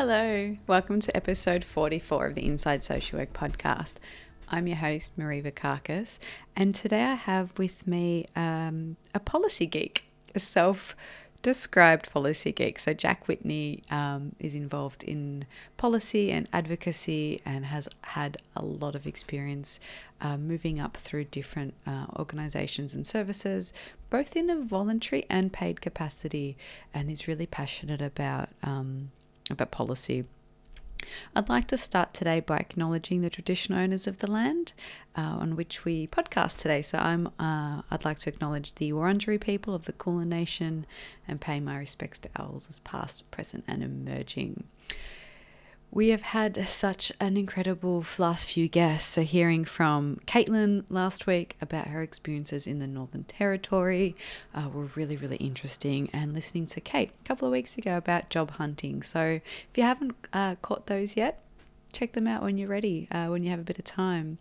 Hello, welcome to episode 44 of the Inside Social Work podcast. I'm your host, Marie Vakakis, and today I have with me um, a policy geek, a self described policy geek. So, Jack Whitney um, is involved in policy and advocacy and has had a lot of experience uh, moving up through different uh, organizations and services, both in a voluntary and paid capacity, and is really passionate about, um, about policy I'd like to start today by acknowledging the traditional owners of the land uh, on which we podcast today. So I'm uh, I'd like to acknowledge the Wurundjeri people of the Kulin Nation and pay my respects to elders past, present, and emerging. We have had such an incredible last few guests. So, hearing from Caitlin last week about her experiences in the Northern Territory uh, were really, really interesting. And listening to Kate a couple of weeks ago about job hunting. So, if you haven't uh, caught those yet, check them out when you're ready, uh, when you have a bit of time.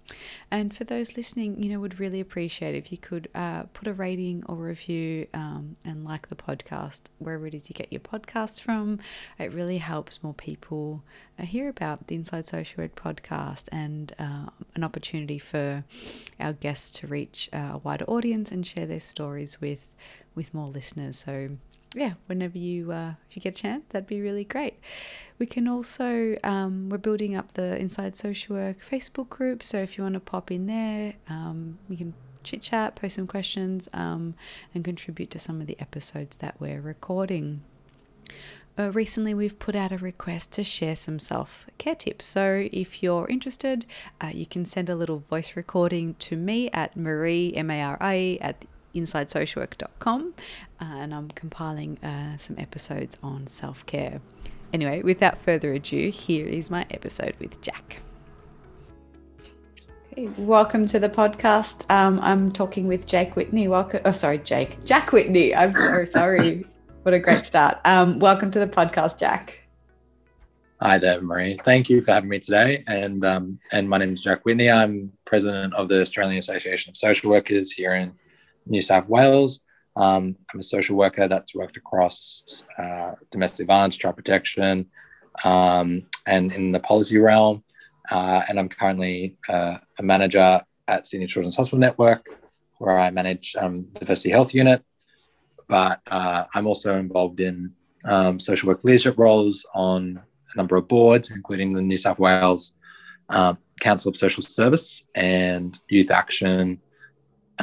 And for those listening, you know, would really appreciate if you could uh, put a rating or review um, and like the podcast wherever it is you get your podcasts from. It really helps more people uh, hear about the Inside Social Work podcast and uh, an opportunity for our guests to reach uh, a wider audience and share their stories with with more listeners. So yeah, whenever you uh, if you get a chance, that'd be really great. We can also um, we're building up the Inside Social Work Facebook group, so if you want to pop in there, um, we can chit chat, post some questions, um, and contribute to some of the episodes that we're recording. Uh, recently, we've put out a request to share some self care tips. So, if you're interested, uh, you can send a little voice recording to me at Marie, M A R I, at insidesocialwork.com, uh, and I'm compiling uh, some episodes on self care. Anyway, without further ado, here is my episode with Jack. Hey, welcome to the podcast. Um, I'm talking with Jake Whitney. Welcome. Oh, sorry, Jake. Jack Whitney. I'm so sorry. what a great start. Um, welcome to the podcast, Jack. Hi there, Marie. Thank you for having me today. And um, and my name is Jack Whitney. I'm president of the Australian Association of Social Workers here in New South Wales. Um, I'm a social worker that's worked across uh, domestic violence, child protection, um, and in the policy realm. Uh, and I'm currently uh, a manager at Sydney Children's Hospital Network, where I manage um, diversity health unit. But uh, I'm also involved in um, social work leadership roles on a number of boards, including the New South Wales um, Council of Social Service and Youth Action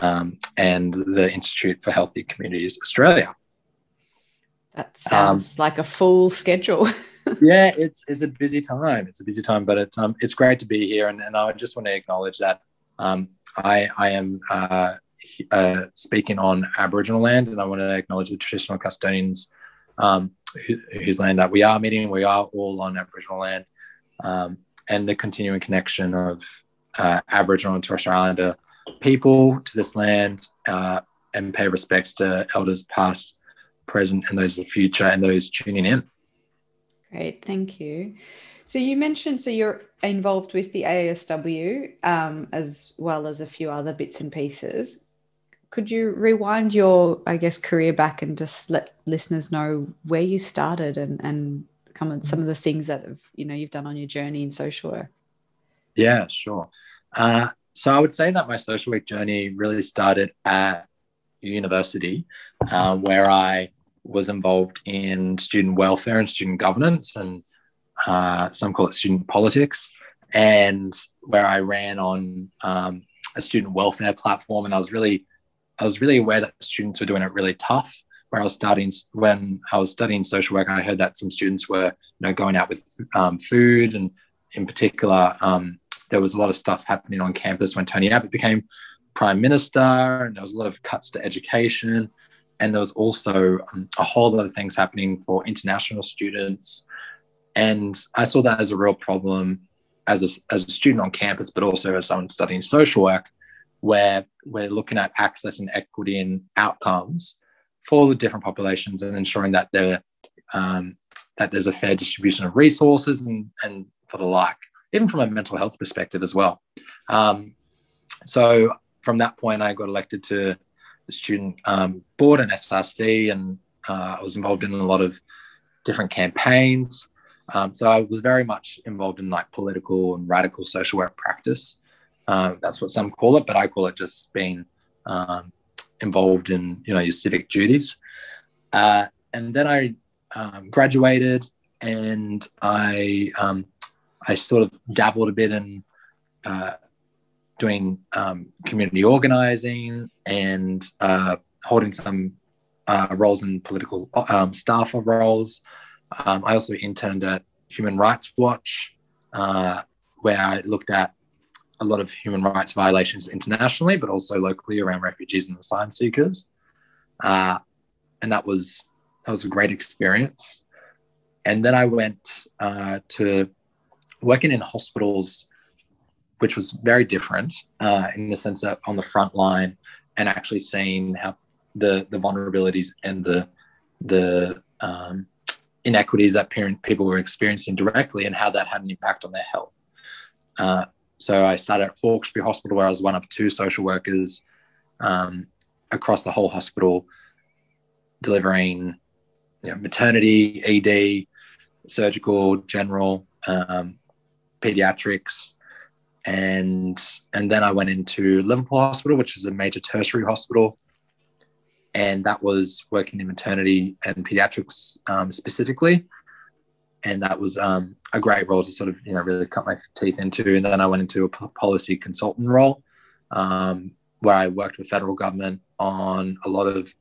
um, and the Institute for Healthy Communities Australia. That sounds um, like a full schedule. yeah, it's it's a busy time. It's a busy time, but it's um it's great to be here, and, and I just want to acknowledge that um I I am uh, uh, speaking on Aboriginal land, and I want to acknowledge the traditional custodians um, who, whose land that we are meeting. We are all on Aboriginal land, um, and the continuing connection of uh, Aboriginal and Torres Strait Islander people to this land uh, and pay respects to elders past, present, and those of the future, and those tuning in. Great, thank you. So you mentioned so you're involved with the AASW um, as well as a few other bits and pieces. Could you rewind your, I guess, career back and just let listeners know where you started and and come on some of the things that have you know you've done on your journey in social work? Yeah, sure. Uh, so I would say that my social work journey really started at university, uh, where I was involved in student welfare and student governance, and uh, some call it student politics, and where I ran on um, a student welfare platform, and I was really, I was really aware that students were doing it really tough. Where I was studying, when I was studying social work, I heard that some students were, you know, going out with um, food, and in particular, um, there was a lot of stuff happening on campus when Tony Abbott became prime minister, and there was a lot of cuts to education. And there was also um, a whole lot of things happening for international students. And I saw that as a real problem as a, as a student on campus, but also as someone studying social work, where we're looking at access and equity and outcomes for the different populations and ensuring that um, that there's a fair distribution of resources and, and for the like even from a mental health perspective as well. Um, so from that point, I got elected to the student um, board and SRC, and uh, I was involved in a lot of different campaigns. Um, so I was very much involved in like political and radical social work practice. Uh, that's what some call it, but I call it just being um, involved in you know your civic duties. Uh, and then I um, graduated, and I um, I sort of dabbled a bit in uh, doing um, community organizing and uh, holding some uh, roles in political um, staffer roles. Um, I also interned at Human Rights Watch, uh, where I looked at a lot of human rights violations internationally, but also locally around refugees and asylum seekers. Uh, and that was that was a great experience. And then I went uh, to working in hospitals, which was very different uh, in the sense that on the front line and actually seeing how the the vulnerabilities and the the um, inequities that parent people were experiencing directly and how that had an impact on their health. Uh, so I started at Hawkesbury Hospital where I was one of two social workers um, across the whole hospital, delivering you know, maternity, ED, surgical, general, um, pediatrics, and and then I went into Liverpool Hospital, which is a major tertiary hospital, and that was working in maternity and pediatrics um, specifically, and that was um, a great role to sort of you know really cut my teeth into. And then I went into a policy consultant role, um, where I worked with federal government on a lot of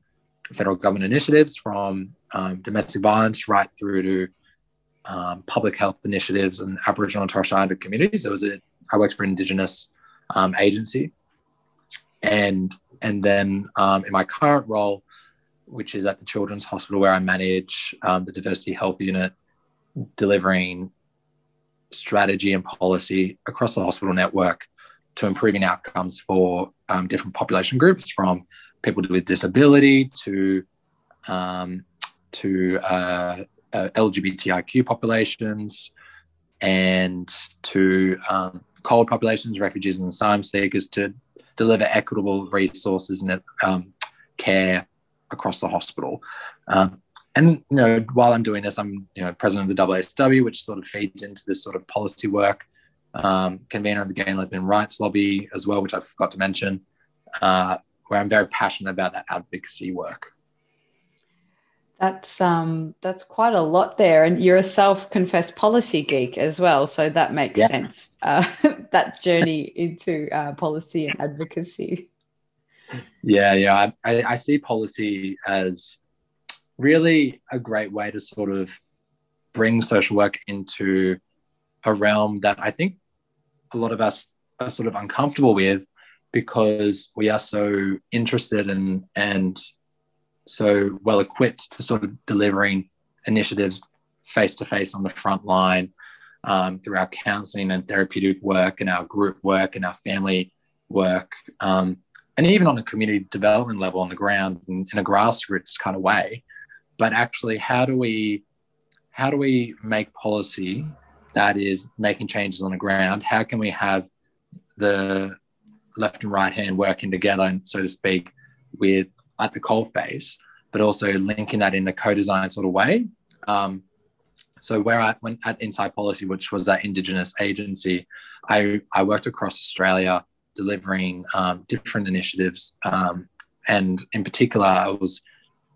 federal government initiatives, from um, domestic violence right through to um, public health initiatives and Aboriginal and Torres Strait Islander communities. It was a, I worked for an Indigenous um, agency, and and then um, in my current role, which is at the Children's Hospital, where I manage um, the Diversity Health Unit, delivering strategy and policy across the hospital network to improving outcomes for um, different population groups, from people with disability to um, to uh, uh, LGBTIQ populations and to um, CALD populations, refugees and asylum seekers, to deliver equitable resources and um, care across the hospital. Um, and you know, while I'm doing this, I'm you know president of the AASW, which sort of feeds into this sort of policy work. Um, convener of the Gay and Lesbian Rights Lobby as well, which I forgot to mention, uh, where I'm very passionate about that advocacy work. That's um that's quite a lot there, and you're a self-confessed policy geek as well, so that makes yeah. sense. Uh, that journey into uh, policy and advocacy. Yeah, yeah, I, I see policy as really a great way to sort of bring social work into a realm that I think a lot of us are sort of uncomfortable with because we are so interested in and so well equipped to sort of delivering initiatives face to face on the front line um, through our counseling and therapeutic work and our group work and our family work. Um, and even on a community development level on the ground in, in a grassroots kind of way. But actually, how do we how do we make policy that is making changes on the ground? How can we have the left and right hand working together, and so to speak, with at the coal face, but also linking that in a co-design sort of way. Um, so where I went at Inside Policy, which was that Indigenous agency, I, I worked across Australia delivering um, different initiatives. Um, and in particular, I was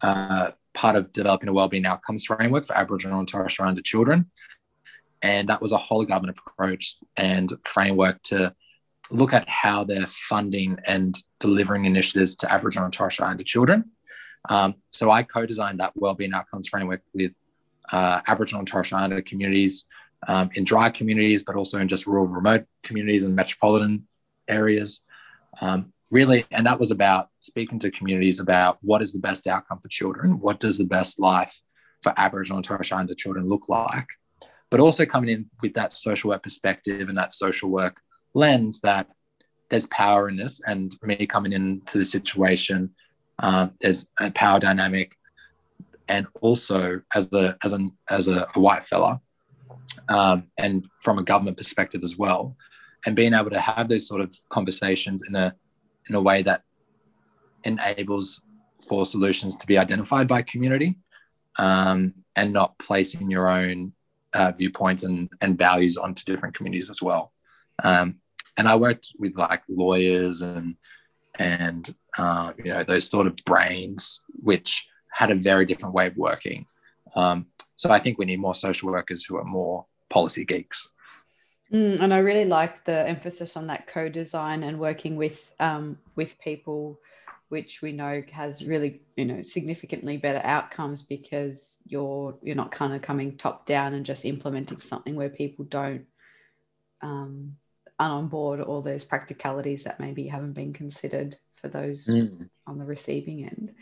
uh, part of developing a wellbeing outcomes framework for Aboriginal and Torres Strait Islander children. And that was a whole government approach and framework to look at how they're funding and delivering initiatives to Aboriginal and Torres Strait Islander children. Um, so I co-designed that wellbeing outcomes framework with uh, Aboriginal and Torres Strait Islander communities um, in dry communities, but also in just rural, remote communities and metropolitan areas. Um, really, and that was about speaking to communities about what is the best outcome for children, what does the best life for Aboriginal and Torres Strait Islander children look like, but also coming in with that social work perspective and that social work lens that there's power in this and me coming into the situation uh, there's a power dynamic and also as a as an as a, a white fella um, and from a government perspective as well and being able to have those sort of conversations in a in a way that enables for solutions to be identified by community um, and not placing your own uh, viewpoints and, and values onto different communities as well. Um, and I worked with like lawyers and and um, you know those sort of brains which had a very different way of working. Um, so I think we need more social workers who are more policy geeks. Mm, and I really like the emphasis on that co-design and working with um, with people, which we know has really you know significantly better outcomes because you're you're not kind of coming top down and just implementing something where people don't um, on board all those practicalities that maybe haven't been considered for those mm. on the receiving end.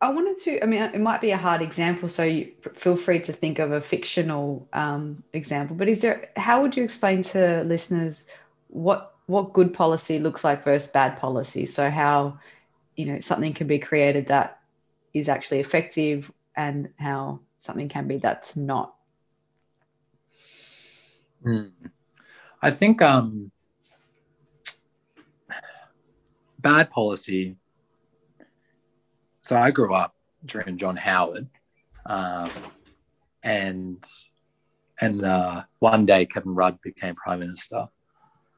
I wanted to, I mean, it might be a hard example, so you feel free to think of a fictional um, example, but is there, how would you explain to listeners what, what good policy looks like versus bad policy? So how, you know, something can be created that is actually effective and how something can be that's not. Mm. I think um, bad policy. So I grew up during John Howard, um, and and uh, one day Kevin Rudd became prime minister,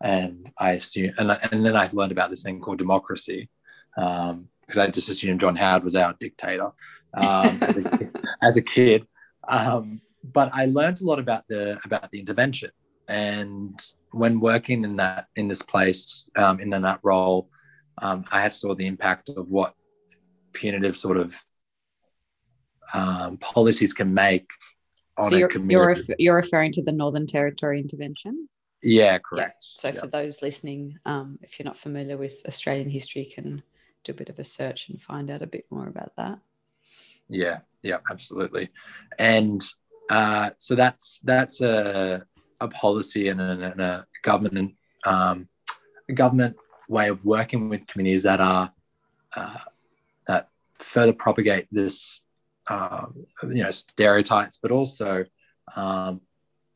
and I assume and and then I learned about this thing called democracy, because um, I just assumed John Howard was our dictator um, as, a, as, a, kid. Um, but I learned a lot about the about the intervention and when working in that in this place um, in that role, um, I had saw the impact of what punitive sort of um, policies can make on so you're, a community. You're, you're referring to the Northern Territory intervention. Yeah, correct. Yeah. So yeah. for those listening, um, if you're not familiar with Australian history, you can do a bit of a search and find out a bit more about that. Yeah, yeah, absolutely. And uh, so that's that's a a policy and a, and a government um, a government way of working with communities that are uh, that further propagate this um, you know stereotypes, but also um,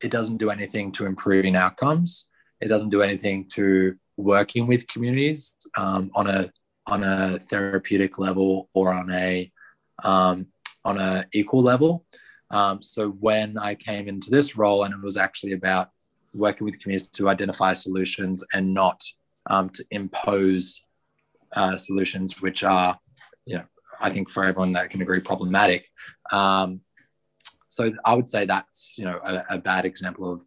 it doesn't do anything to improving outcomes. It doesn't do anything to working with communities um, on a on a therapeutic level or on a um, on a equal level. Um, so when I came into this role, and it was actually about working with communities to identify solutions and not um, to impose uh, solutions which are, you know, I think for everyone that can agree problematic. Um, so I would say that's you know a, a bad example of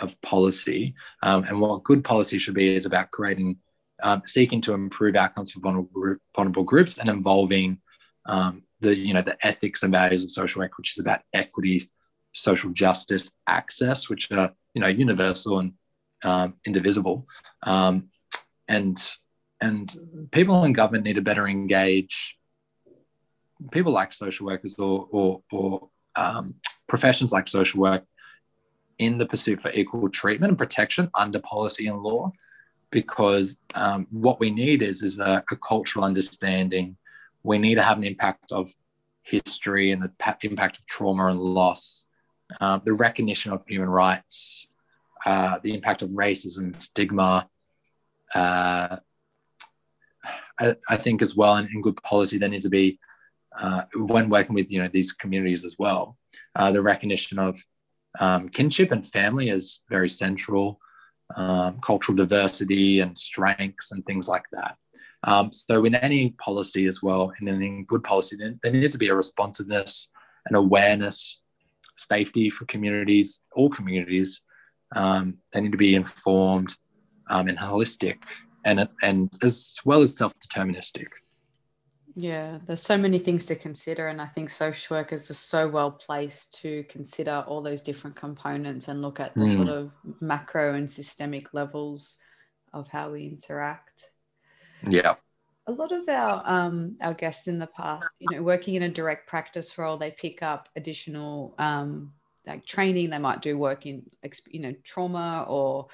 of policy. Um, and what good policy should be is about creating, um, seeking to improve outcomes for vulnerable, vulnerable groups and involving um, the you know the ethics and values of social work, which is about equity, social justice, access, which are you know universal and um, indivisible, um, and and people in government need to better engage people like social workers or or, or um, professions like social work in the pursuit for equal treatment and protection under policy and law because um, what we need is is a, a, cultural understanding we need to have an impact of history and the impact of trauma and loss, uh, the recognition of human rights, uh, the impact of racism, and stigma. Uh, I, I, think as well, and in good policy, there needs to be uh, when working with you know these communities as well, uh, the recognition of um, kinship and family is very central. Um, cultural diversity and strengths and things like that. Um, so in any policy as well, in any good policy, there needs to be a responsiveness and awareness, safety for communities, all communities. Um, they need to be informed um, and holistic, and and as well as self-deterministic. Yeah, there's so many things to consider, and I think social workers are so well placed to consider all those different components and look at the mm. sort of macro and systemic levels of how we interact. Yeah. A lot of our um, our guests in the past, you know, working in a direct practice role, they pick up additional um, like training. They might do work in, you know, trauma or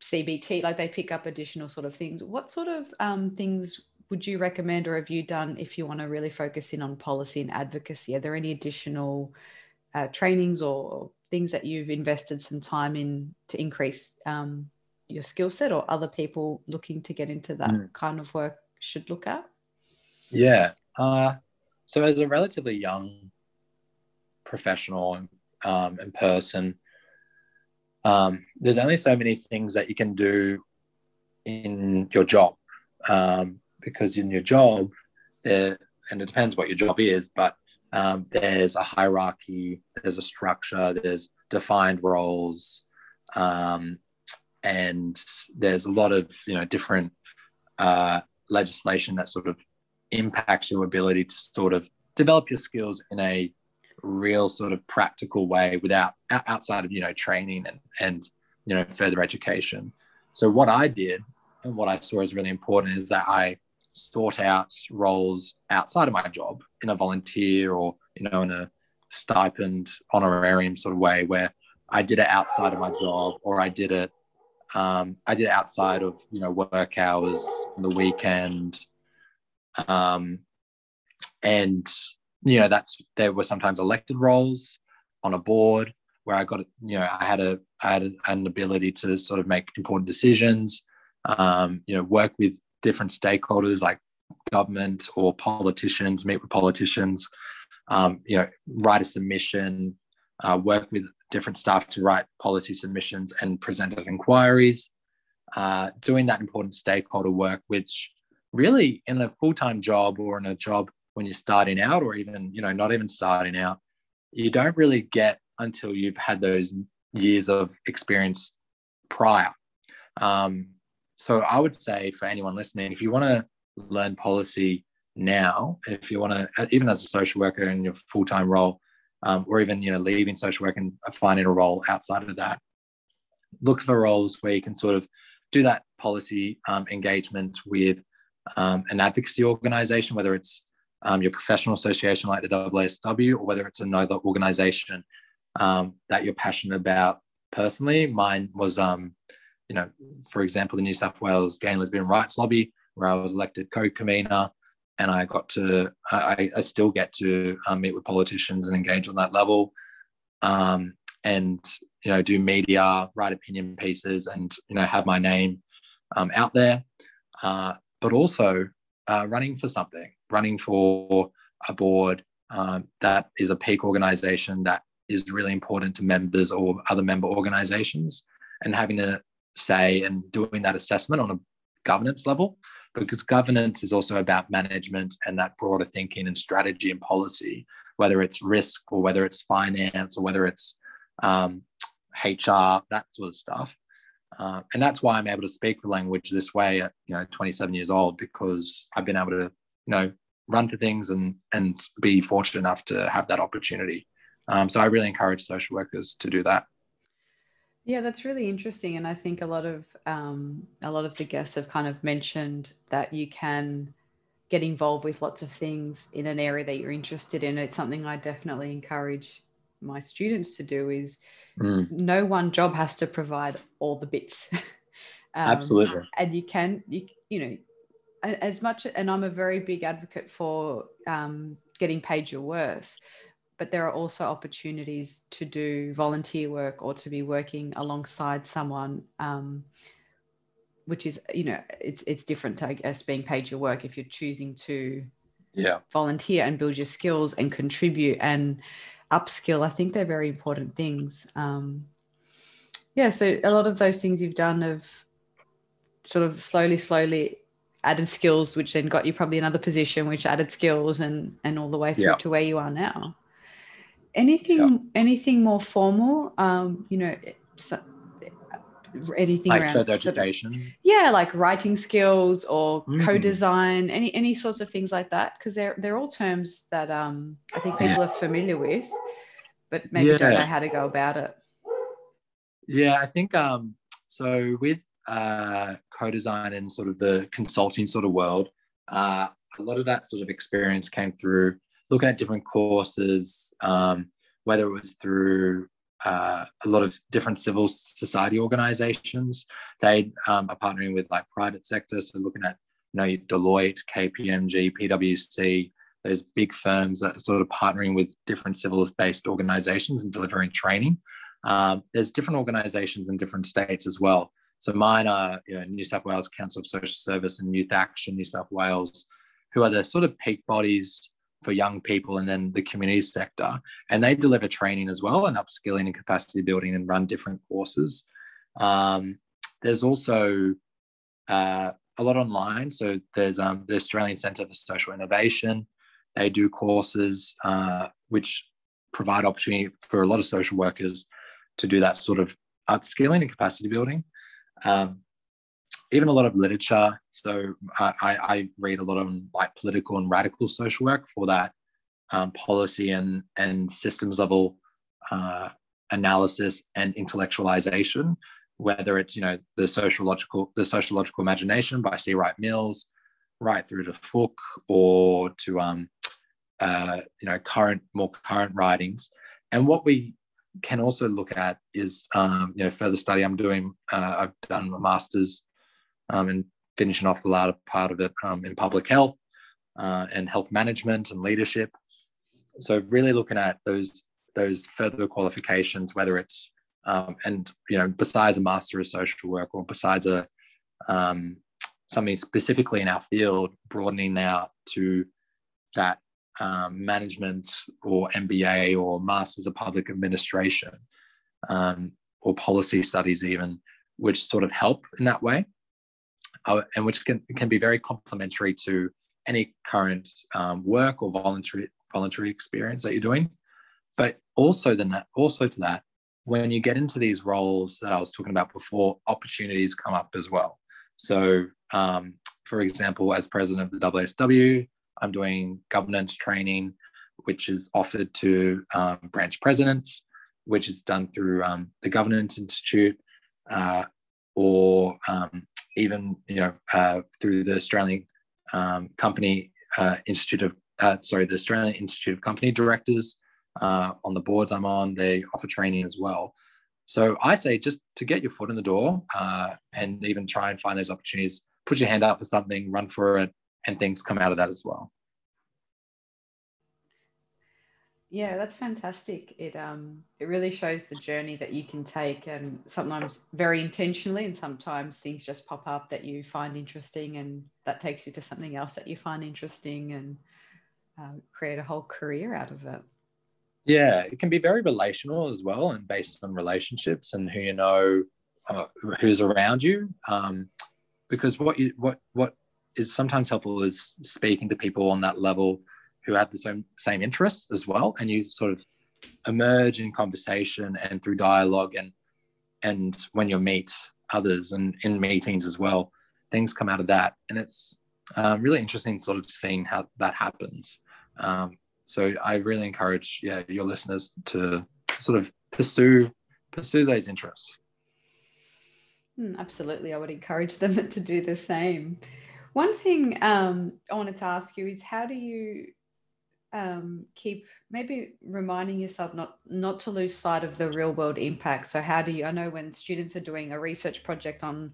CBT. Like they pick up additional sort of things. What sort of um, things would you recommend or have you done if you want to really focus in on policy and advocacy? Are there any additional uh, trainings or things that you've invested some time in to increase um, your skill set or other people looking to get into that mm. kind of work should look at? Yeah. Uh, so, as a relatively young professional, um, in person. Um, there's only so many things that you can do in your job um, because in your job, there, and it depends what your job is, but um, there's a hierarchy, there's a structure, there's defined roles, um, and there's a lot of you know different uh, legislation that sort of impacts your ability to sort of develop your skills in a real sort of practical way without outside of you know training and and you know further education. So what i did and what i saw as really important is that i sought out roles outside of my job in a volunteer or you know in a stipend honorarium sort of way where i did it outside of my job or i did it um, i did outside of you know work hours on the weekend. Um, and you know that's there were sometimes elected roles on a board where I got you know I had a I had an ability to sort of make important decisions, um, you know, work with different stakeholders like government or politicians, meet with politicians, um, you know, write a submission, uh, work with different staff to write policy submissions and present at inquiries, uh, doing that important stakeholder work, which really in a full-time job or in a job when you're starting out or even you know not even starting out you don't really get until you've had those years of experience prior. Um, so i would say for anyone listening if you want to learn policy now if you want to even as a social worker in your full-time role um, or even you know leaving social work and finding a role outside of that look for roles where you can sort of do that policy um, engagement with um, an advocacy organization whether it's um, your professional association like the AASW, or whether it's another organization um, that you're passionate about personally. Mine was, um, you know, for example, the New South Wales Gay and Lesbian Rights Lobby, where I was elected co-convener, and I got to, I, I still get to um, meet with politicians and engage on that level, um, and you know, do media, write opinion pieces, and you know, have my name um, out there. Uh, but also uh, running for something, running for a board um, that is a peak organization that is really important to members or other member organizations and having a say and doing that assessment on a governance level because governance is also about management and that broader thinking and strategy and policy whether it's risk or whether it's finance or whether it's um, hr that sort of stuff uh, and that's why I'm able to speak the language this way at you know 27 years old because I've been able to you know run for things and and be fortunate enough to have that opportunity. Um, so I really encourage social workers to do that. Yeah, that's really interesting, and I think a lot of um, a lot of the guests have kind of mentioned that you can get involved with lots of things in an area that you're interested in. It's something I definitely encourage my students to do is mm. no one job has to provide all the bits um, absolutely and you can you, you know as much and i'm a very big advocate for um, getting paid your worth but there are also opportunities to do volunteer work or to be working alongside someone um, which is you know it's it's different to i guess being paid your work if you're choosing to yeah volunteer and build your skills and contribute and upskill. I think they're very important things. Um, yeah, so a lot of those things you've done have sort of slowly, slowly added skills, which then got you probably another position, which added skills and and all the way through yeah. to where you are now. Anything, yeah. anything more formal? Um, you know, so, anything like around education. Sort of, yeah, like writing skills or mm. co-design, any any sorts of things like that, because they're they're all terms that um I think people yeah. are familiar with, but maybe yeah. don't know how to go about it. Yeah, I think um so with uh co-design and sort of the consulting sort of world, uh, a lot of that sort of experience came through looking at different courses, um, whether it was through uh, a lot of different civil society organizations. They um, are partnering with like private sector, so looking at you know Deloitte, KPMG, PwC, those big firms that are sort of partnering with different civil-based organizations and delivering training. Um, there's different organizations in different states as well. So mine are you know, New South Wales Council of Social Service and Youth Action New South Wales, who are the sort of peak bodies for young people and then the community sector. And they deliver training as well and upskilling and capacity building and run different courses. Um, there's also uh, a lot online. So there's um, the Australian Centre for Social Innovation. They do courses uh, which provide opportunity for a lot of social workers to do that sort of upskilling and capacity building. Um, even a lot of literature. So I, I, read a lot of like political and radical social work for that um, policy and and systems level uh, analysis and intellectualization. Whether it's you know the sociological the sociological imagination by C. Wright Mills, right through to Foucault or to um, uh, you know current more current writings. And what we can also look at is um, you know further study. I'm doing uh, I've done a master's um, and finishing off the latter part of it um, in public health uh, and health management and leadership. So really looking at those those further qualifications, whether it's um, and you know besides a master of social work or besides a um, something specifically in our field, broadening out to that um, management or MBA or Masters of Public Administration um, or policy studies, even, which sort of help in that way uh, and which can, can be very complementary to any current um, work or voluntary voluntary experience that you're doing. But also then that, also to that, when you get into these roles that I was talking about before, opportunities come up as well. So, um, for example, as president of the WSW, I'm doing governance training, which is offered to um, branch presidents, which is done through um, the Governance Institute, uh, or um, even you know uh, through the Australian um, Company uh, Institute of uh, sorry the Australian Institute of Company Directors uh, on the boards I'm on. They offer training as well. So I say just to get your foot in the door uh, and even try and find those opportunities. Put your hand up for something, run for it, and things come out of that as well. Yeah, that's fantastic. It um it really shows the journey that you can take and sometimes very intentionally and sometimes things just pop up that you find interesting and that takes you to something else that you find interesting and uh, create a whole career out of it. Yeah, it can be very relational as well and based on relationships and who you know uh, who's around you um, because what you what what is sometimes helpful is speaking to people on that level who have the same same interests as well, and you sort of emerge in conversation and through dialogue and and when you meet others and in meetings as well, things come out of that, and it's um, really interesting sort of seeing how that happens. Um, so I really encourage yeah your listeners to, sort of pursue pursue those interests. Mm, absolutely, I would encourage them to do the same. One thing um, I wanted to ask you is how do you um, keep maybe reminding yourself not not to lose sight of the real world impact. So how do you? I know when students are doing a research project on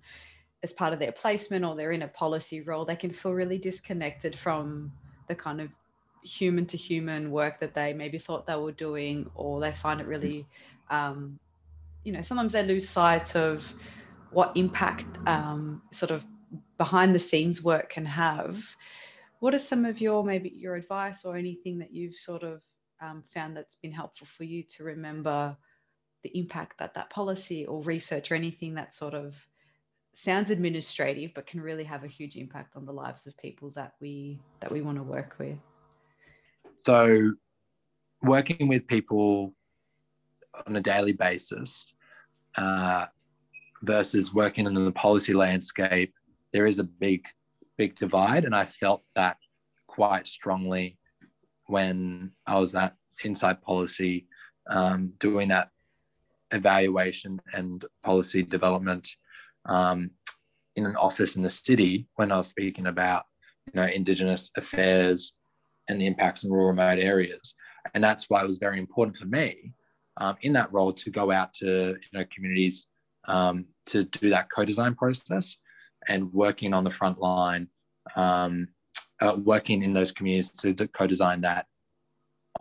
as part of their placement or they're in a policy role, they can feel really disconnected from the kind of human to human work that they maybe thought they were doing, or they find it really, um, you know, sometimes they lose sight of what impact um, sort of behind the scenes work can have what are some of your maybe your advice or anything that you've sort of um, found that's been helpful for you to remember the impact that that policy or research or anything that sort of sounds administrative but can really have a huge impact on the lives of people that we that we want to work with? So working with people on a daily basis uh, versus working in the policy landscape there is a big big divide. And I felt that quite strongly when I was at Inside Policy um, doing that evaluation and policy development um, in an office in the city when I was speaking about you know Indigenous affairs and the impacts in rural remote areas. And that's why it was very important for me um, in that role to go out to you know communities um, to do that co-design process and working on the front line, um, uh, working in those communities to co-design that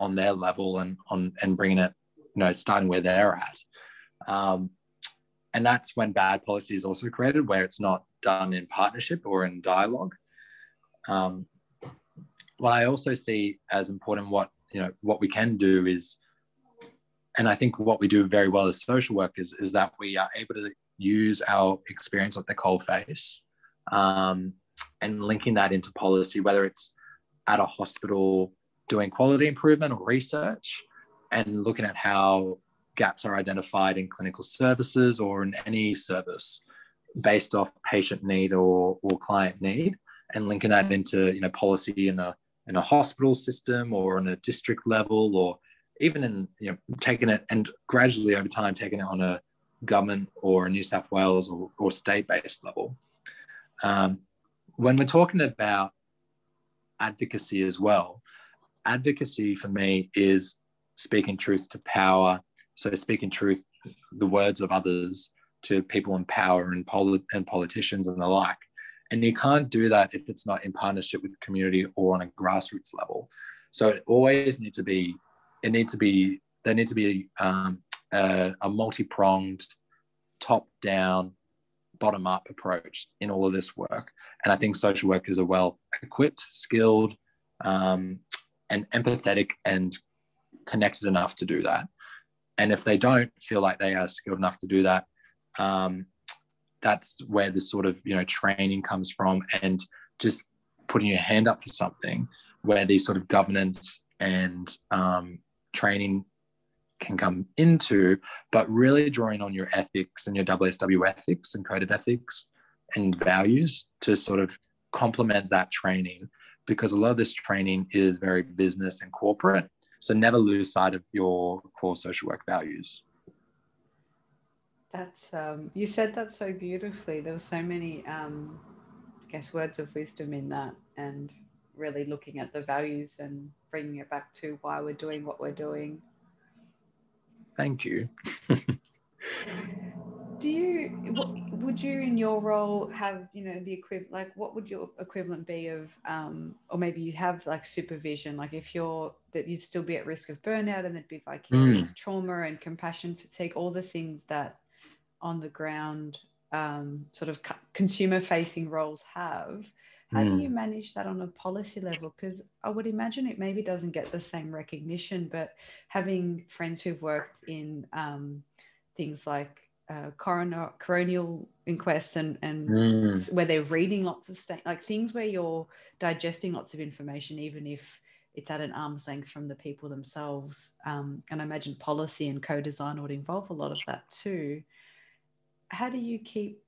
on their level and on and bringing it, you know, starting where they're at. Um, and that's when bad policy is also created, where it's not done in partnership or in dialogue. Um, what I also see as important, what you know, what we can do is, and I think what we do very well as social workers is that we are able to use our experience at the coalface um, and linking that into policy, whether it's at a hospital doing quality improvement or research, and looking at how gaps are identified in clinical services or in any service based off patient need or, or client need and linking that into you know policy in a in a hospital system or on a district level or even in you know taking it and gradually over time taking it on a government or New South Wales or, or state based level. Um, when we're talking about advocacy as well, advocacy for me is speaking truth to power. So speaking truth, the words of others to people in power and, polit- and politicians and the like. And you can't do that if it's not in partnership with the community or on a grassroots level. So it always needs to be, it needs to be, there needs to be um, a, a multi pronged, top down, bottom up approach in all of this work. And I think social workers are well equipped, skilled, um, and empathetic and connected enough to do that. And if they don't feel like they are skilled enough to do that, um, that's where this sort of you know training comes from and just putting your hand up for something where these sort of governance and um, training can come into but really drawing on your ethics and your WSW ethics and code of ethics and values to sort of complement that training because a lot of this training is very business and corporate so never lose sight of your core social work values that's um, you said that so beautifully. There were so many, um, I guess, words of wisdom in that, and really looking at the values and bringing it back to why we're doing what we're doing. Thank you. Do you? What, would you, in your role, have you know the equivalent? Like, what would your equivalent be of, um, or maybe you have like supervision? Like, if you're that you'd still be at risk of burnout, and there'd be vicarious mm. trauma and compassion fatigue, all the things that on the ground um, sort of consumer facing roles have how mm. do you hmm. manage that on a policy level because i would imagine it maybe doesn't get the same recognition but having friends who've worked in um, things like uh, coroner, coronial inquests and, and mm. where they're reading lots of st- like things where you're digesting lots of information even if it's at an arm's length from the people themselves um, and i imagine policy and co-design would involve a lot of that too how do you keep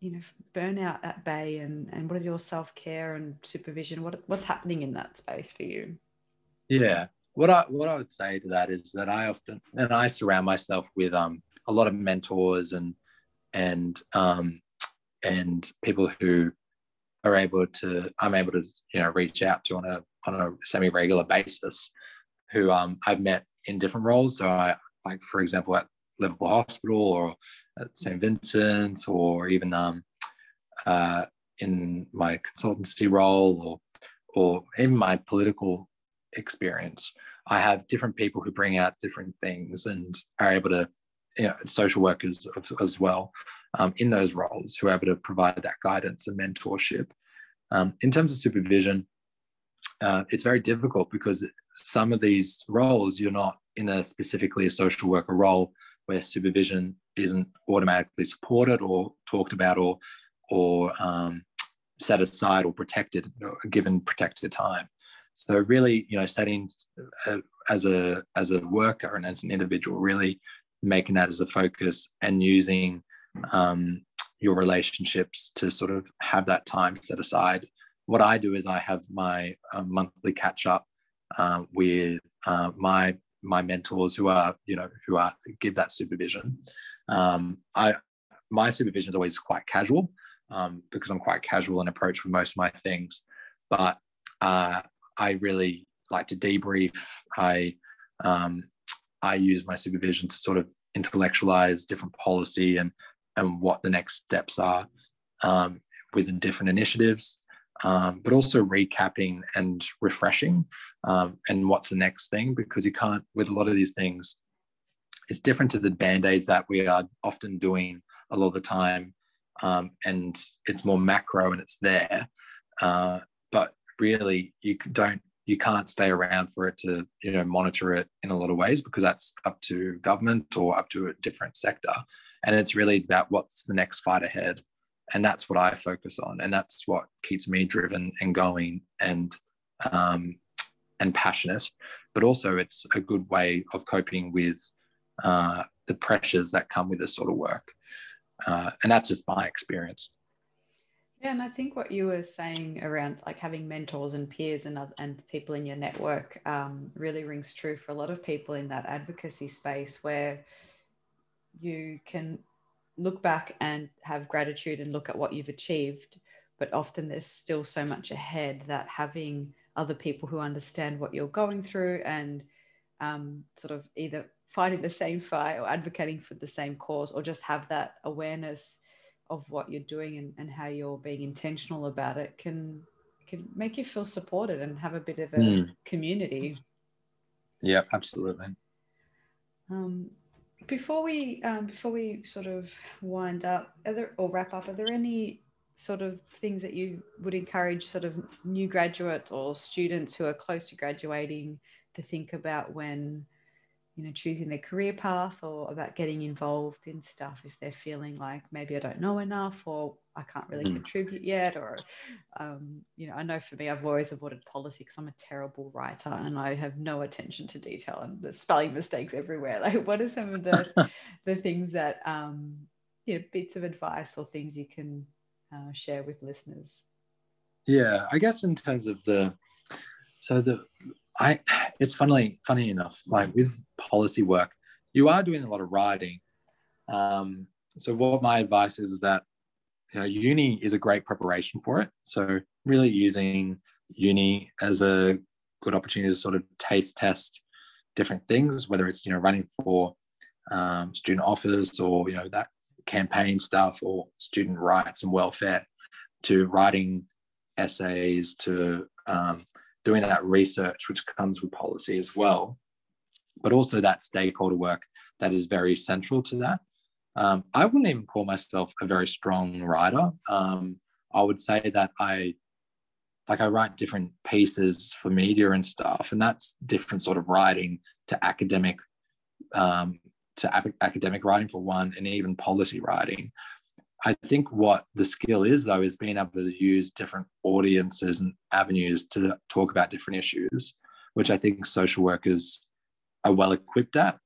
you know burnout at bay and and what is your self-care and supervision? What what's happening in that space for you? Yeah. What i what i would say to that is that i often and i surround myself with um a lot of mentors and and um and people who are able to i'm able to you know reach out to on a on a semi-regular basis who um i've met in different roles. So i like for example at liverpool hospital or at St. Vincent's or even um, uh, in my consultancy role or, or even my political experience, I have different people who bring out different things and are able to, you know, social workers as well um, in those roles who are able to provide that guidance and mentorship. Um, in terms of supervision, uh, it's very difficult because some of these roles you're not in a specifically a social worker role where supervision isn't automatically supported or talked about or or um, set aside or protected given protected time. So really you know setting uh, as a as a worker and as an individual really making that as a focus and using um, your relationships to sort of have that time set aside. What i do is i have my uh, monthly catch up uh, with uh, my my mentors who are you know who are give that supervision. Um, i my supervision is always quite casual um, because i'm quite casual in approach with most of my things. But uh, i really like to debrief. I um, i use my supervision to sort of intellectualize different policy and and what the next steps are um, within different initiatives um, but also recapping and refreshing um, and what's the next thing? Because you can't with a lot of these things it's different to the band-aids that we are often doing a lot of the time um, and it's more macro and it's there. Uh, but really you don't you can't stay around for it to you know monitor it in a lot of ways because that's up to government or up to a different sector. And it's really about what's the next fight ahead. And that's what i focus on. And that's what keeps me driven and going. And um, and passionate but also it's a good way of coping with uh, the pressures that come with this sort of work. Uh, and that's just my experience. Yeah, and I think what you were saying around like having mentors and peers and and people in your network um, really rings true for a lot of people in that advocacy space where you can look back and have gratitude and look at what you've achieved, but often there's still so much ahead that having other people who understand what you're going through and um, sort of either fighting the same fight or advocating for the same cause or just have that awareness of what you're doing and, and how you're being intentional about it can can make you feel supported and have a bit of a mm. community. Yeah, absolutely. Um, before we um, before we sort of wind up, there, or wrap up, are there any sort of things that you would encourage sort of new graduates or students who are close to graduating to think about when you know choosing their career path or about getting involved in stuff if they're feeling like maybe i don't know enough or i can't really mm. contribute yet or um, you know i know for me i've always avoided policy because i'm a terrible writer and i have no attention to detail and the spelling mistakes everywhere like what are some of the the things that um you know bits of advice or things you can uh, share with listeners yeah i guess in terms of the so the I it's funny funny enough, like with policy work, you are doing a lot of writing. Um, so what my advice is, is that you know uni is a great preparation for it. So really using uni as a good opportunity to sort of taste test different things, whether it's you know running for um, student office or you know that campaign stuff or student rights and welfare, to writing essays to um, doing that research, which comes with policy as well, but also that stakeholder work that is very central to that. Um, I wouldn't even call myself a very strong writer. Um, I would say that I like I write different pieces for media and stuff, and that's different sort of writing to academic um, to academic writing for one, and even policy writing. I think what the skill is, though, is being able to use different audiences and avenues to talk about different issues, which I think social workers are well equipped at.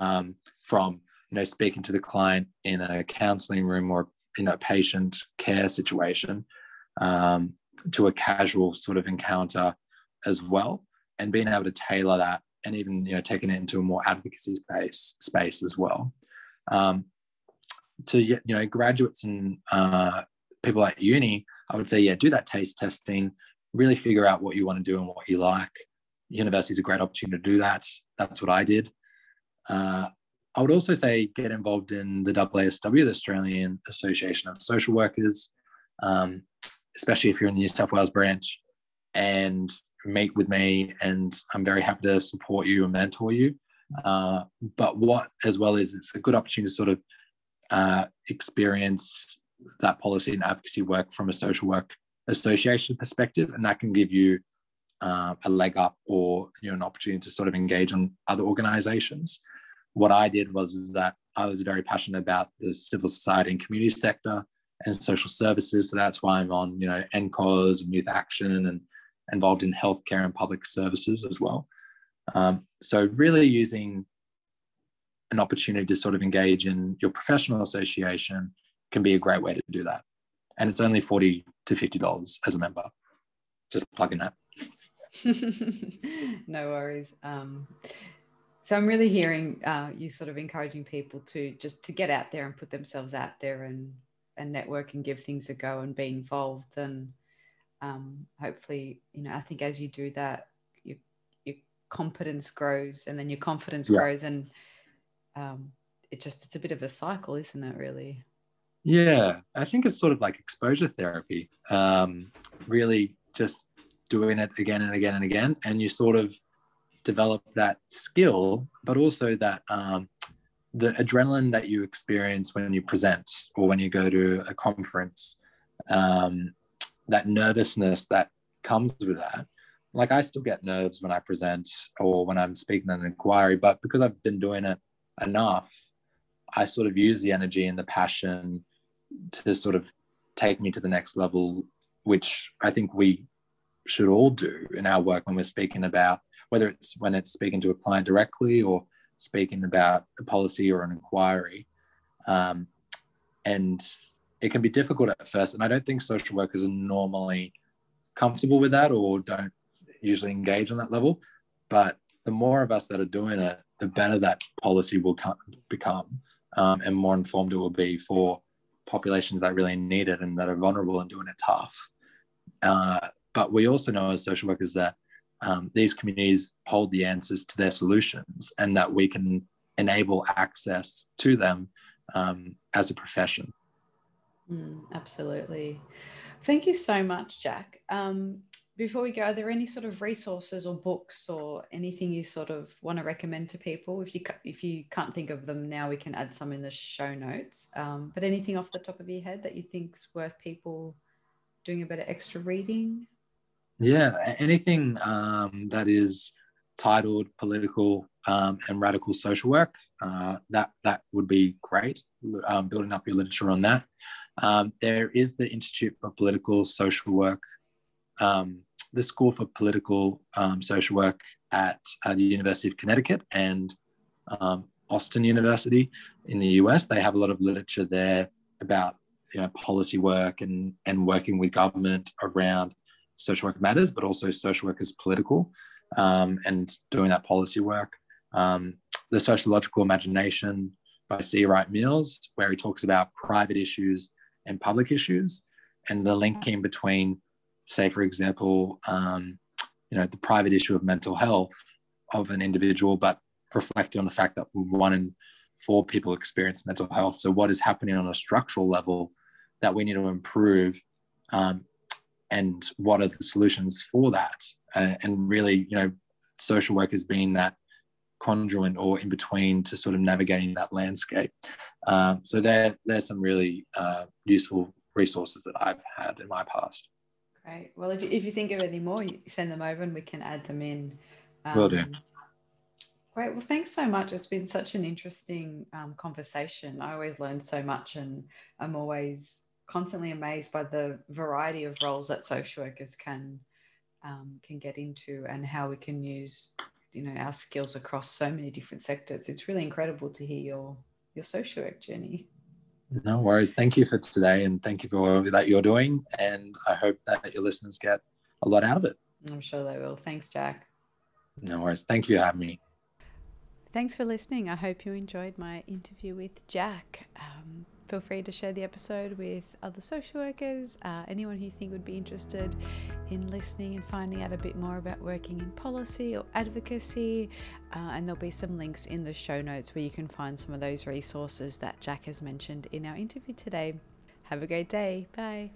Um, from you know speaking to the client in a counselling room or in a patient care situation, um, to a casual sort of encounter as well, and being able to tailor that and even you know taking it into a more advocacy space space as well. Um, to you know graduates and uh, people at uni, I would say yeah, do that taste testing, really figure out what you want to do and what you like. University is a great opportunity to do that. That's what I did. Uh, I would also say get involved in the AASW, the Australian Association of Social Workers, um, especially if you're in the New South Wales branch, and meet with me. And I'm very happy to support you and mentor you. Uh, but what as well is it's a good opportunity to sort of uh, experience that policy and advocacy work from a social work association perspective, and that can give you uh, a leg up or you know an opportunity to sort of engage on other organizations. What I did was that I was very passionate about the civil society and community sector and social services. So that's why I'm on, you know, NCOSS and Youth Action and involved in healthcare and public services as well. Um, so really using an opportunity to sort of engage in your professional association can be a great way to do that. And it's only 40 to $50 as a member. Just plugging that. no worries. Um, so I'm really hearing uh, you sort of encouraging people to just to get out there and put themselves out there and and network and give things a go and be involved and um, hopefully you know I think as you do that your your competence grows and then your confidence yeah. grows and um, it just it's a bit of a cycle, isn't it? Really. Yeah, I think it's sort of like exposure therapy. Um, really, just doing it again and again and again, and you sort of develop that skill, but also that um, the adrenaline that you experience when you present or when you go to a conference, um, that nervousness that comes with that. Like I still get nerves when I present or when I'm speaking an inquiry, but because I've been doing it enough, I sort of use the energy and the passion to sort of take me to the next level, which I think we should all do in our work when we're speaking about whether it's when it's speaking to a client directly or speaking about a policy or an inquiry. Um, and it can be difficult at first. And I don't think social workers are normally comfortable with that or don't usually engage on that level. But the more of us that are doing it, the better that policy will come, become um, and more informed it will be for populations that really need it and that are vulnerable and doing it tough. Uh, but we also know as social workers that um, these communities hold the answers to their solutions and that we can enable access to them um, as a profession. Mm, absolutely. Thank you so much, Jack. Um, before we go, are there any sort of resources or books or anything you sort of want to recommend to people? If you if you can't think of them now, we can add some in the show notes. Um, but anything off the top of your head that you think's worth people doing a bit of extra reading? Yeah, anything um, that is titled political um, and radical social work, uh, that that would be great. Um, building up your literature on that. Um, there is the Institute for Political Social Work um, the School for Political um, Social Work at uh, the University of Connecticut and um, Austin University in the US. They have a lot of literature there about you know, policy work and, and working with government around social work matters, but also social work as political um, and doing that policy work. Um, the Sociological Imagination by C. Wright Mills, where he talks about private issues and public issues and the linking between say, for example, um, you know, the private issue of mental health of an individual, but reflecting on the fact that one in four people experience mental health. So, what is happening on a structural level that we need to improve, um, and what are the solutions for that? Uh, and really, you know, social work has been that conduit or in between to sort of navigating that landscape. Um, so there, there's some really uh, useful resources that I've had in my past. Great. Well, if you, if you think of any more, send them over and we can add them in. Um, Will do. Great. Well, thanks so much. It's been such an interesting um, conversation. I always learn so much, and I'm always constantly amazed by the variety of roles that social workers can um, can get into, and how we can use you know our skills across so many different sectors. It's really incredible to hear your your social work journey. No worries. Thank you for today and thank you for all that you're doing. And I hope that your listeners get a lot out of it. I'm sure they will. Thanks, Jack. No worries. Thank you for having me. Thanks for listening. I hope you enjoyed my interview with Jack. Um, feel free to share the episode with other social workers, uh, anyone who you think would be interested in listening and finding out a bit more about working in policy or advocacy. Uh, and there'll be some links in the show notes where you can find some of those resources that Jack has mentioned in our interview today. Have a great day. Bye.